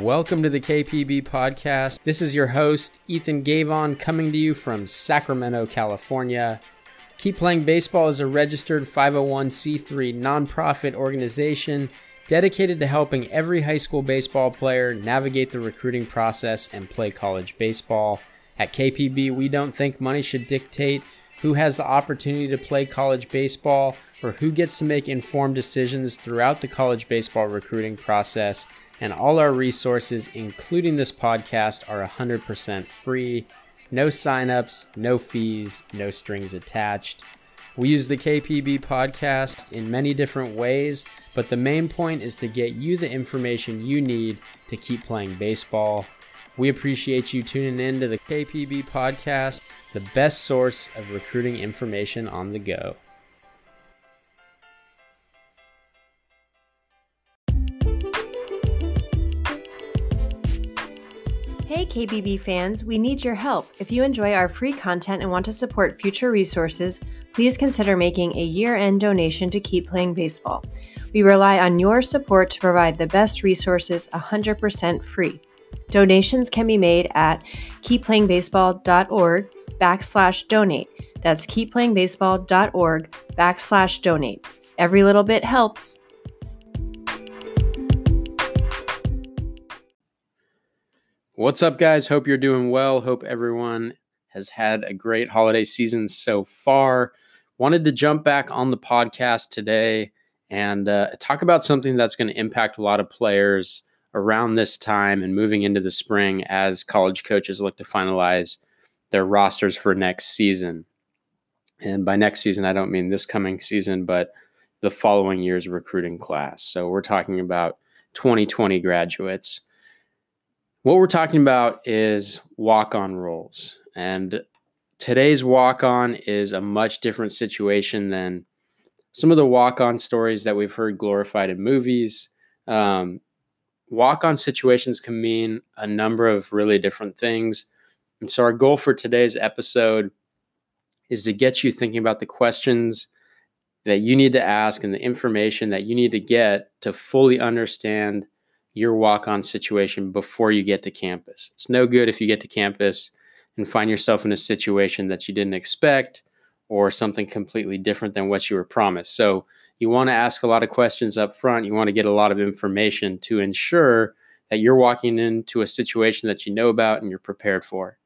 Welcome to the KPB podcast. This is your host, Ethan Gavon, coming to you from Sacramento, California. Keep Playing Baseball is a registered 501c3 nonprofit organization dedicated to helping every high school baseball player navigate the recruiting process and play college baseball. At KPB, we don't think money should dictate who has the opportunity to play college baseball or who gets to make informed decisions throughout the college baseball recruiting process and all our resources, including this podcast, are 100% free. No signups, no fees, no strings attached. We use the KPB podcast in many different ways, but the main point is to get you the information you need to keep playing baseball. We appreciate you tuning in to the KPB podcast, the best source of recruiting information on the go. KPB fans, we need your help. If you enjoy our free content and want to support future resources, please consider making a year end donation to Keep Playing Baseball. We rely on your support to provide the best resources 100% free. Donations can be made at keepplayingbaseball.org backslash donate. That's keepplayingbaseball.org backslash donate. Every little bit helps. What's up, guys? Hope you're doing well. Hope everyone has had a great holiday season so far. Wanted to jump back on the podcast today and uh, talk about something that's going to impact a lot of players around this time and moving into the spring as college coaches look to finalize their rosters for next season. And by next season, I don't mean this coming season, but the following year's recruiting class. So we're talking about 2020 graduates what we're talking about is walk on roles. And today's walk on is a much different situation than some of the walk on stories that we've heard glorified in movies. Um, walk on situations can mean a number of really different things. And so, our goal for today's episode is to get you thinking about the questions that you need to ask and the information that you need to get to fully understand your walk on situation before you get to campus. It's no good if you get to campus and find yourself in a situation that you didn't expect or something completely different than what you were promised. So, you want to ask a lot of questions up front. You want to get a lot of information to ensure that you're walking into a situation that you know about and you're prepared for.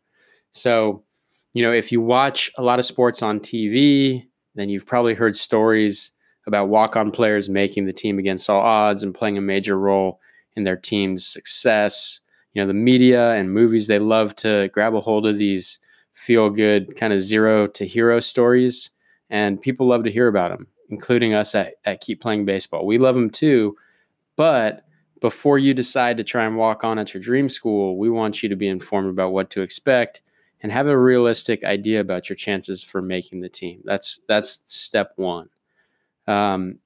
So, you know, if you watch a lot of sports on TV, then you've probably heard stories about walk on players making the team against all odds and playing a major role in their team's success. You know, the media and movies, they love to grab a hold of these feel good kind of zero to hero stories, and people love to hear about them, including us at, at Keep Playing Baseball. We love them too, but before you decide to try and walk on at your dream school, we want you to be informed about what to expect and have a realistic idea about your chances for making the team. That's that's step one. Um,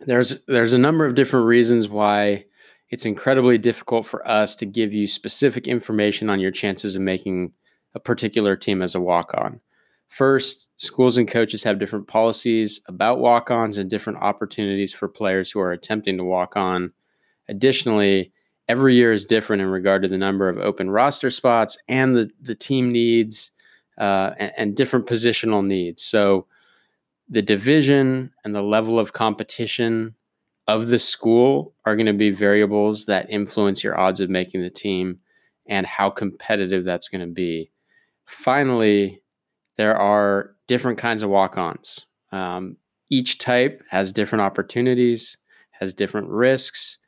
there's there's a number of different reasons why it's incredibly difficult for us to give you specific information on your chances of making a particular team as a walk on. First, schools and coaches have different policies about walk ons and different opportunities for players who are attempting to walk on. Additionally, every year is different in regard to the number of open roster spots and the, the team needs uh, and, and different positional needs. So, the division and the level of competition of the school are going to be variables that influence your odds of making the team and how competitive that's going to be. Finally, there are different kinds of walk ons. Um, each type has different opportunities, has different risks.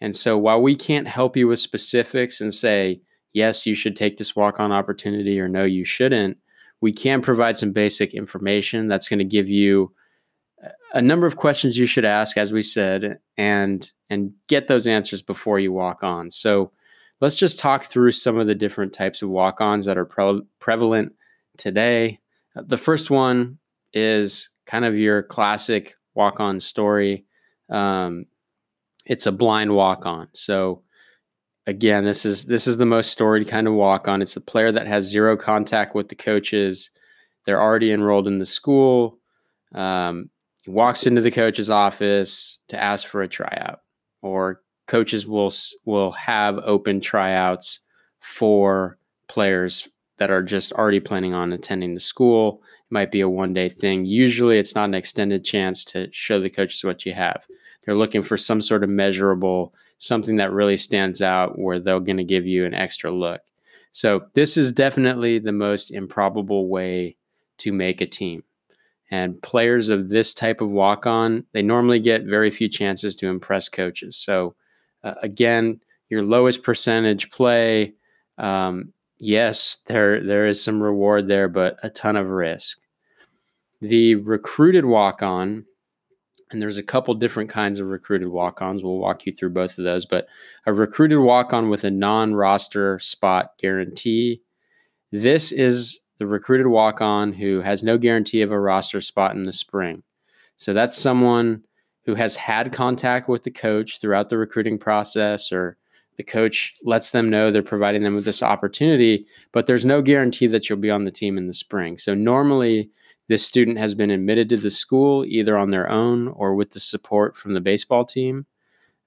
And so while we can't help you with specifics and say, yes, you should take this walk on opportunity or no, you shouldn't, we can provide some basic information that's going to give you a number of questions you should ask, as we said, and and get those answers before you walk on. So let's just talk through some of the different types of walk-ons that are pre- prevalent today. The first one is kind of your classic walk-on story. Um, it's a blind walk-on. So again, this is this is the most storied kind of walk-on. It's a player that has zero contact with the coaches. They're already enrolled in the school. Um, he walks into the coach's office to ask for a tryout or coaches will will have open tryouts for players that are just already planning on attending the school. It might be a one day thing. Usually, it's not an extended chance to show the coaches what you have. They're looking for some sort of measurable, something that really stands out where they're going to give you an extra look. So, this is definitely the most improbable way to make a team. And players of this type of walk on, they normally get very few chances to impress coaches. So, uh, again, your lowest percentage play, um, yes, there there is some reward there, but a ton of risk. The recruited walk on, and there's a couple different kinds of recruited walk ons. We'll walk you through both of those, but a recruited walk on with a non roster spot guarantee. This is the recruited walk on who has no guarantee of a roster spot in the spring. So that's someone who has had contact with the coach throughout the recruiting process or the coach lets them know they're providing them with this opportunity, but there's no guarantee that you'll be on the team in the spring. So normally, this student has been admitted to the school either on their own or with the support from the baseball team.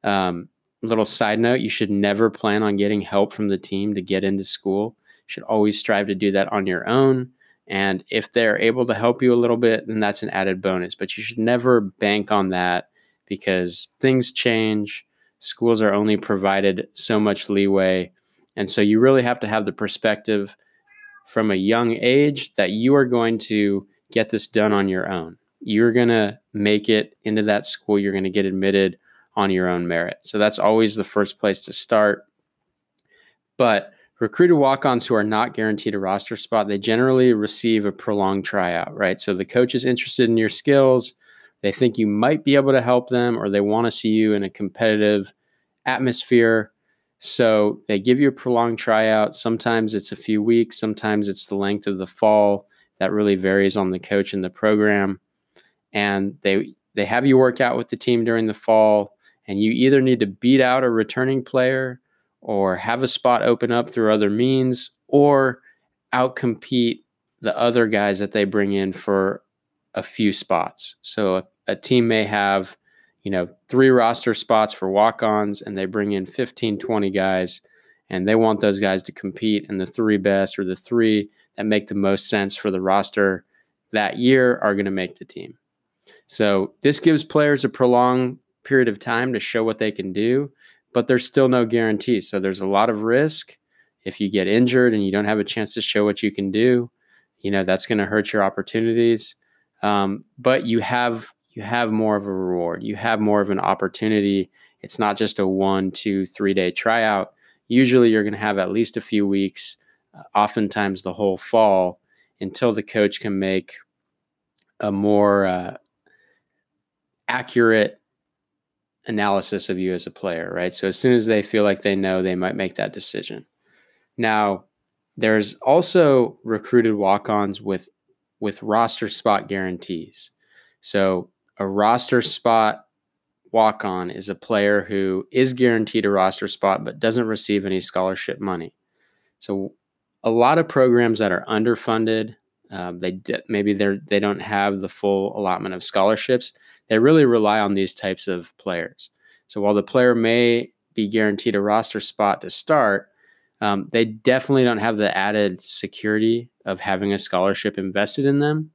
Um, little side note you should never plan on getting help from the team to get into school. Should always strive to do that on your own. And if they're able to help you a little bit, then that's an added bonus. But you should never bank on that because things change schools are only provided so much leeway. And so you really have to have the perspective from a young age that you are going to get this done on your own. You're going to make it into that school. You're going to get admitted on your own merit. So that's always the first place to start. But recruited walk ons who are not guaranteed a roster spot, they generally receive a prolonged tryout, right? So the coach is interested in your skills they think you might be able to help them or they want to see you in a competitive atmosphere. So they give you a prolonged tryout. Sometimes it's a few weeks, sometimes it's the length of the fall. That really varies on the coach and the program. And they they have you work out with the team during the fall and you either need to beat out a returning player or have a spot open up through other means or outcompete the other guys that they bring in for a few spots. So a, a team may have, you know, three roster spots for walk-ons and they bring in 15, 20 guys and they want those guys to compete and the three best or the three that make the most sense for the roster that year are going to make the team. So this gives players a prolonged period of time to show what they can do, but there's still no guarantee. So there's a lot of risk. If you get injured and you don't have a chance to show what you can do, you know, that's going to hurt your opportunities. Um, but you have you have more of a reward. You have more of an opportunity. It's not just a one, two, three day tryout. Usually, you're going to have at least a few weeks, uh, oftentimes the whole fall, until the coach can make a more uh, accurate analysis of you as a player, right? So as soon as they feel like they know, they might make that decision. Now, there's also recruited walk-ons with with roster spot guarantees. So a roster spot walk on is a player who is guaranteed a roster spot but doesn't receive any scholarship money. So a lot of programs that are underfunded, um, they maybe they're they don't have the full allotment of scholarships. They really rely on these types of players. So while the player may be guaranteed a roster spot to start, um, they definitely don't have the added security of having a scholarship invested in them.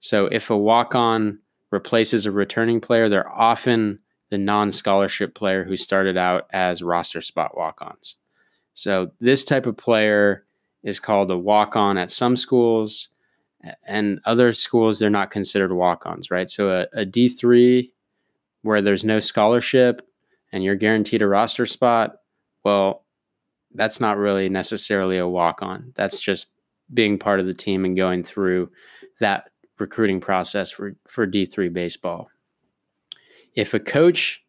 So if a walk on replaces a returning player, they're often the non scholarship player who started out as roster spot walk ons. So this type of player is called a walk on at some schools, and other schools, they're not considered walk ons, right? So a a D3 where there's no scholarship and you're guaranteed a roster spot, well, that's not really necessarily a walk on. That's just being part of the team and going through that recruiting process for, for D3 baseball. If a coach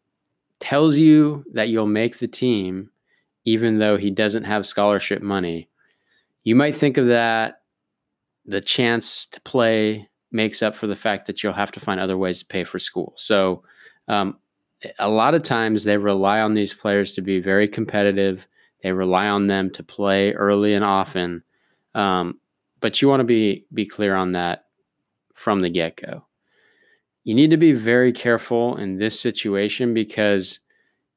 tells you that you'll make the team, even though he doesn't have scholarship money, you might think of that the chance to play makes up for the fact that you'll have to find other ways to pay for school. So, um, a lot of times they rely on these players to be very competitive they rely on them to play early and often. Um, but you want to be be clear on that from the get go. You need to be very careful in this situation because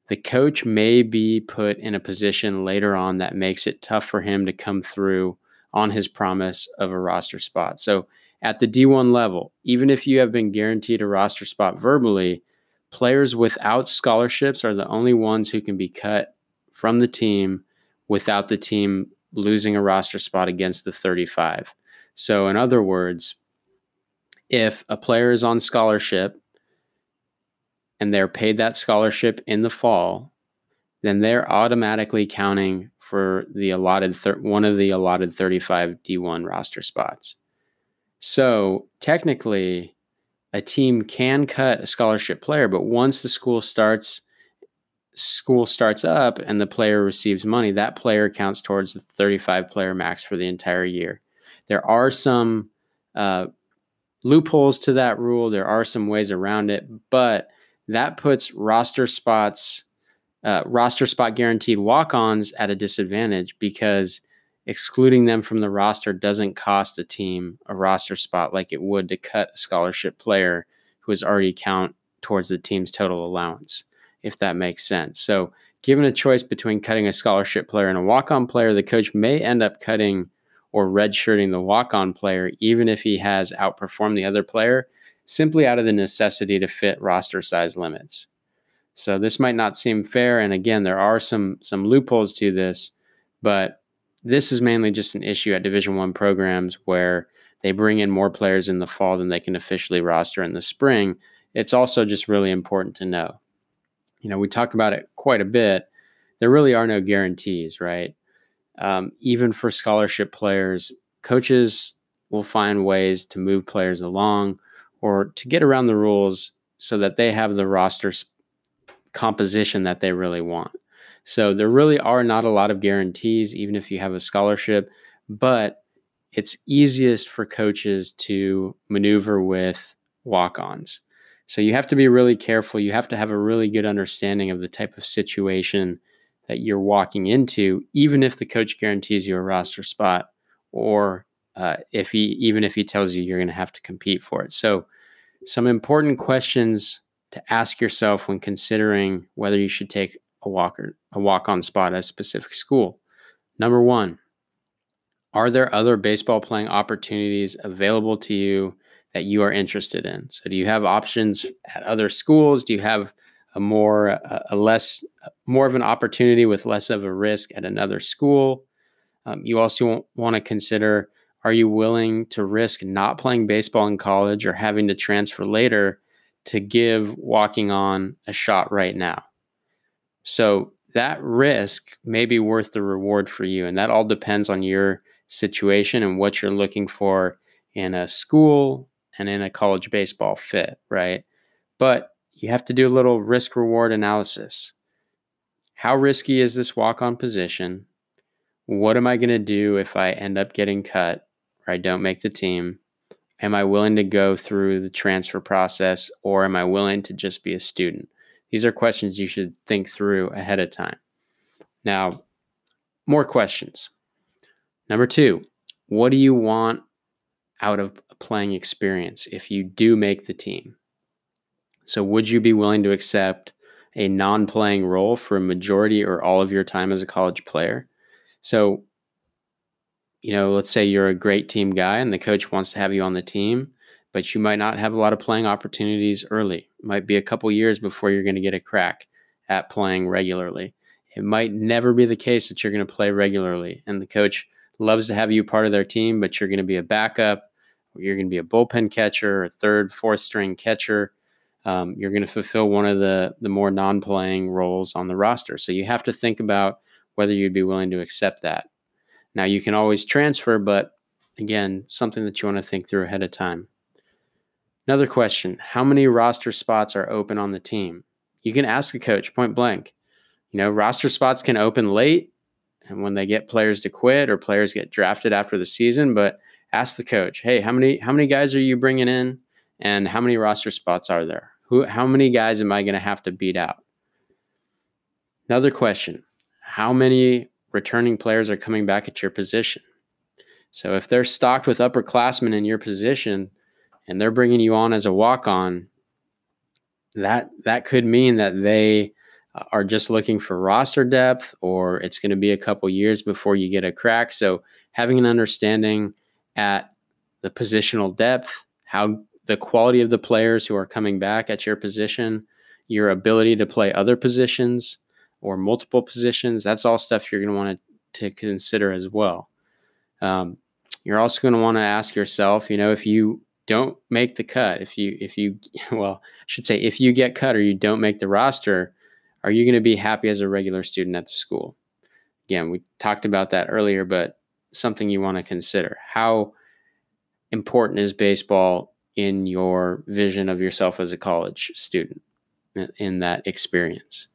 the coach may be put in a position later on that makes it tough for him to come through on his promise of a roster spot. So at the D1 level, even if you have been guaranteed a roster spot verbally, players without scholarships are the only ones who can be cut from the team without the team losing a roster spot against the 35. So, in other words, if a player is on scholarship and they're paid that scholarship in the fall, then they're automatically counting for the allotted thir- one of the allotted 35 D1 roster spots. So, technically, a team can cut a scholarship player, but once the school starts school starts up and the player receives money, that player counts towards the 35 player max for the entire year. There are some uh, loopholes to that rule. There are some ways around it, but that puts roster spots, uh, roster spot guaranteed walk ons at a disadvantage because excluding them from the roster doesn't cost a team a roster spot like it would to cut a scholarship player who has already count towards the team's total allowance, if that makes sense. So, given a choice between cutting a scholarship player and a walk on player, the coach may end up cutting or redshirting the walk on player, even if he has outperformed the other player, simply out of the necessity to fit roster size limits. So this might not seem fair. And again, there are some some loopholes to this, but this is mainly just an issue at Division One programs where they bring in more players in the fall than they can officially roster in the spring. It's also just really important to know. You know, we talk about it quite a bit. There really are no guarantees, right? um, even for scholarship players, coaches will find ways to move players along or to get around the rules so that they have the roster composition that they really want. So there really are not a lot of guarantees, even if you have a scholarship, but it's easiest for coaches to maneuver with walk ons. So you have to be really careful. You have to have a really good understanding of the type of situation that you're walking into, even if the coach guarantees you a roster spot, or uh, if he even if he tells you you're going to have to compete for it. So, some important questions to ask yourself when considering whether you should take a walker a walk on spot at a specific school. Number one, are there other baseball playing opportunities available to you that you are interested in? So, do you have options at other schools? Do you have a more a, a less more of an opportunity with less of a risk at another school. Um, you also want to consider are you willing to risk not playing baseball in college or having to transfer later to give walking on a shot right now? So that risk may be worth the reward for you. And that all depends on your situation and what you're looking for in a school and in a college baseball fit, right? But you have to do a little risk reward analysis. How risky is this walk on position? What am I going to do if I end up getting cut or I don't make the team? Am I willing to go through the transfer process or am I willing to just be a student? These are questions you should think through ahead of time. Now, more questions. Number two, what do you want out of a playing experience if you do make the team? So, would you be willing to accept a non playing role for a majority or all of your time as a college player? So, you know, let's say you're a great team guy and the coach wants to have you on the team, but you might not have a lot of playing opportunities early. It might be a couple years before you're going to get a crack at playing regularly. It might never be the case that you're going to play regularly and the coach loves to have you part of their team, but you're going to be a backup, you're going to be a bullpen catcher, a third, fourth string catcher um, you're going to fulfill one of the the more non-playing roles on the roster. So you have to think about whether you'd be willing to accept that. Now you can always transfer, but again, something that you want to think through ahead of time. Another question: How many roster spots are open on the team? You can ask a coach point blank. You know, roster spots can open late, and when they get players to quit or players get drafted after the season. But ask the coach, hey, how many how many guys are you bringing in? and how many roster spots are there? Who, how many guys am I going to have to beat out? Another question How many returning players are coming back at your position? So if they're stocked with upperclassmen in your position and they're bringing you on as a walk on, that that could mean that they uh, are just looking for roster depth or it's going to be a couple years before you get a crack. So having an understanding at the positional depth, how the quality of the players who are coming back at your position, your ability to play other positions or multiple positions, that's all stuff you're going to want to consider as well. Um, you're also going to want to ask yourself, you know, if you don't make the cut, if you if you well, I should say if you get cut or you don't make the roster, are you going to be happy as a regular student at the school? Again, we talked about that earlier, but something you want to consider. How important is baseball in your vision of yourself as a college student in that experience?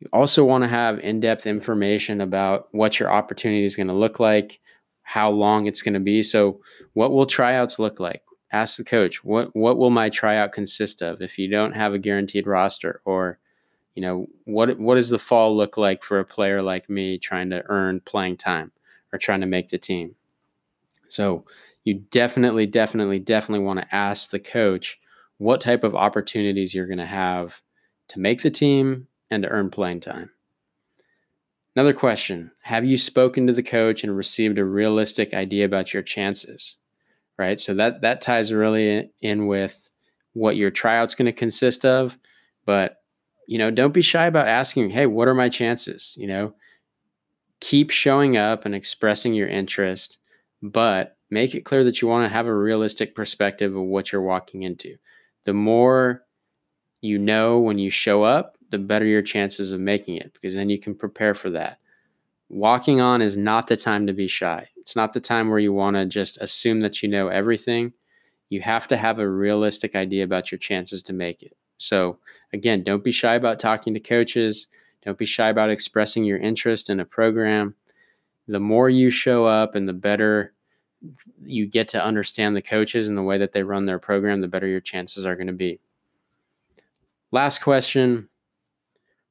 You also want to have in depth information about what your opportunity is going to look like, how long it's going to be. So, what will tryouts look like? Ask the coach, what, what will my tryout consist of if you don't have a guaranteed roster? Or you know what what does the fall look like for a player like me trying to earn playing time or trying to make the team so you definitely definitely definitely want to ask the coach what type of opportunities you're going to have to make the team and to earn playing time another question have you spoken to the coach and received a realistic idea about your chances right so that that ties really in with what your tryout's going to consist of but you know, don't be shy about asking, hey, what are my chances? You know, keep showing up and expressing your interest, but make it clear that you want to have a realistic perspective of what you're walking into. The more you know when you show up, the better your chances of making it because then you can prepare for that. Walking on is not the time to be shy. It's not the time where you want to just assume that you know everything. You have to have a realistic idea about your chances to make it. So, again, don't be shy about talking to coaches. Don't be shy about expressing your interest in a program. The more you show up and the better you get to understand the coaches and the way that they run their program, the better your chances are going to be. Last question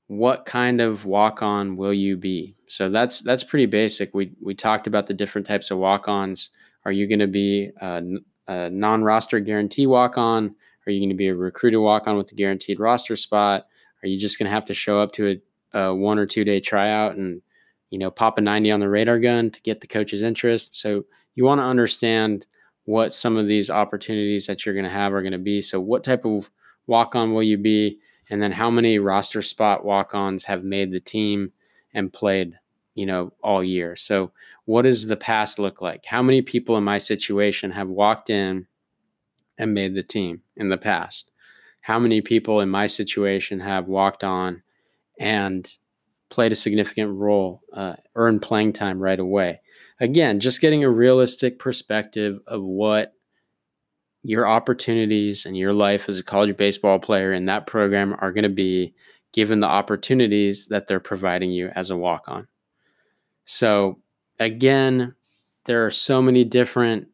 what kind of walk on will you be? So that's that's pretty basic. We we talked about the different types of walk ons. Are you going to be a, a non roster guarantee walk on? Are you going to be a recruited walk on with a guaranteed roster spot? Are you just going to have to show up to a, a one or two day tryout and you know pop a 90 on the radar gun to get the coach's interest? So you want to understand what some of these opportunities that you're going to have are going to be. So what type of walk on will you be? And then how many roster spot walk ons have made the team and played, you know, all year? So what does the past look like? How many people in my situation have walked in and made the team in the past. How many people in my situation have walked on and played a significant role, uh, earned playing time right away? Again, just getting a realistic perspective of what your opportunities and your life as a college baseball player in that program are going to be given the opportunities that they're providing you as a walk on. So, again, there are so many different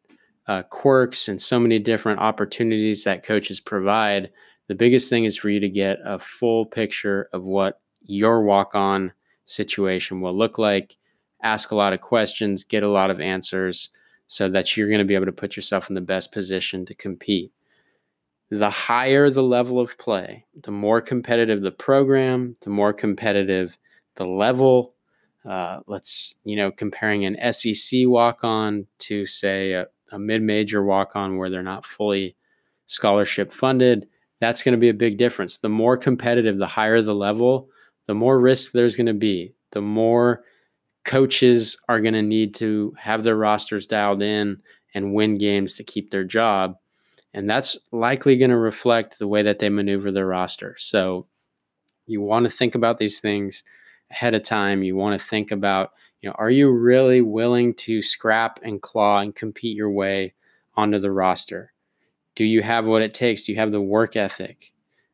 uh, quirks and so many different opportunities that coaches provide. The biggest thing is for you to get a full picture of what your walk on situation will look like, ask a lot of questions, get a lot of answers so that you're going to be able to put yourself in the best position to compete. The higher the level of play, the more competitive the program, the more competitive the level. Uh, let's, you know, comparing an SEC walk on to, say, a, a mid-major walk-on where they're not fully scholarship funded, that's going to be a big difference. The more competitive, the higher the level, the more risk there's going to be. The more coaches are going to need to have their rosters dialed in and win games to keep their job. And that's likely going to reflect the way that they maneuver their roster. So you want to think about these things ahead of time. You want to think about you know, are you really willing to scrap and claw and compete your way onto the roster? Do you have what it takes? Do you have the work ethic?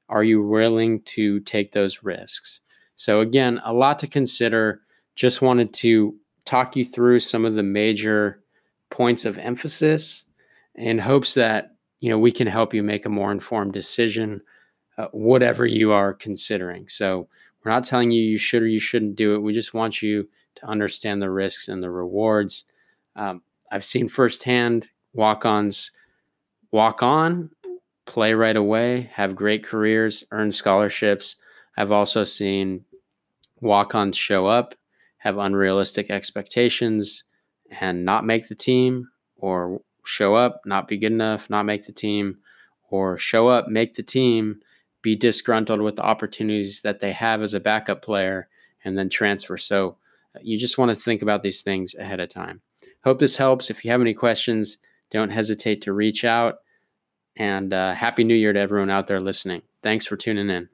Are you willing to take those risks? So, again, a lot to consider. Just wanted to talk you through some of the major points of emphasis in hopes that you know we can help you make a more informed decision uh, whatever you are considering so we're not telling you you should or you shouldn't do it we just want you to understand the risks and the rewards. Um, I've seen firsthand walk ons walk on, play right away, have great careers, earn scholarships. I've also seen walk ons show up, have unrealistic expectations, and not make the team, or show up, not be good enough, not make the team, or show up, make the team, be disgruntled with the opportunities that they have as a backup player, and then transfer. So you just want to think about these things ahead of time. Hope this helps. If you have any questions, don't hesitate to reach out. And uh, Happy New Year to everyone out there listening. Thanks for tuning in.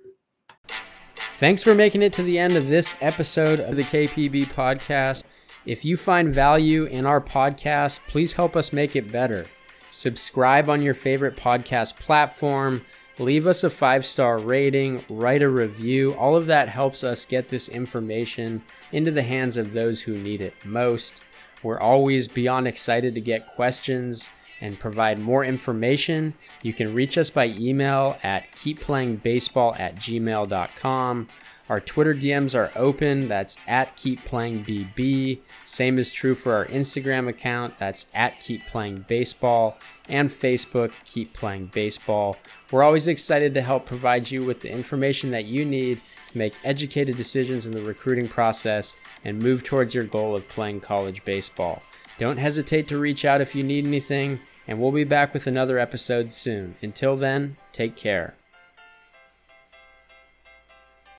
Thanks for making it to the end of this episode of the KPB podcast. If you find value in our podcast, please help us make it better. Subscribe on your favorite podcast platform leave us a five star rating, write a review. All of that helps us get this information into the hands of those who need it most. We're always beyond excited to get questions and provide more information. You can reach us by email at keepplayingbaseball at gmail.com. Our Twitter DMs are open. That's at keepplayingbb. Same is true for our Instagram account. That's at keepplayingbaseball and Facebook Keep Playing Baseball. We're always excited to help provide you with the information that you need make educated decisions in the recruiting process and move towards your goal of playing college baseball. Don't hesitate to reach out if you need anything, and we'll be back with another episode soon. Until then, take care.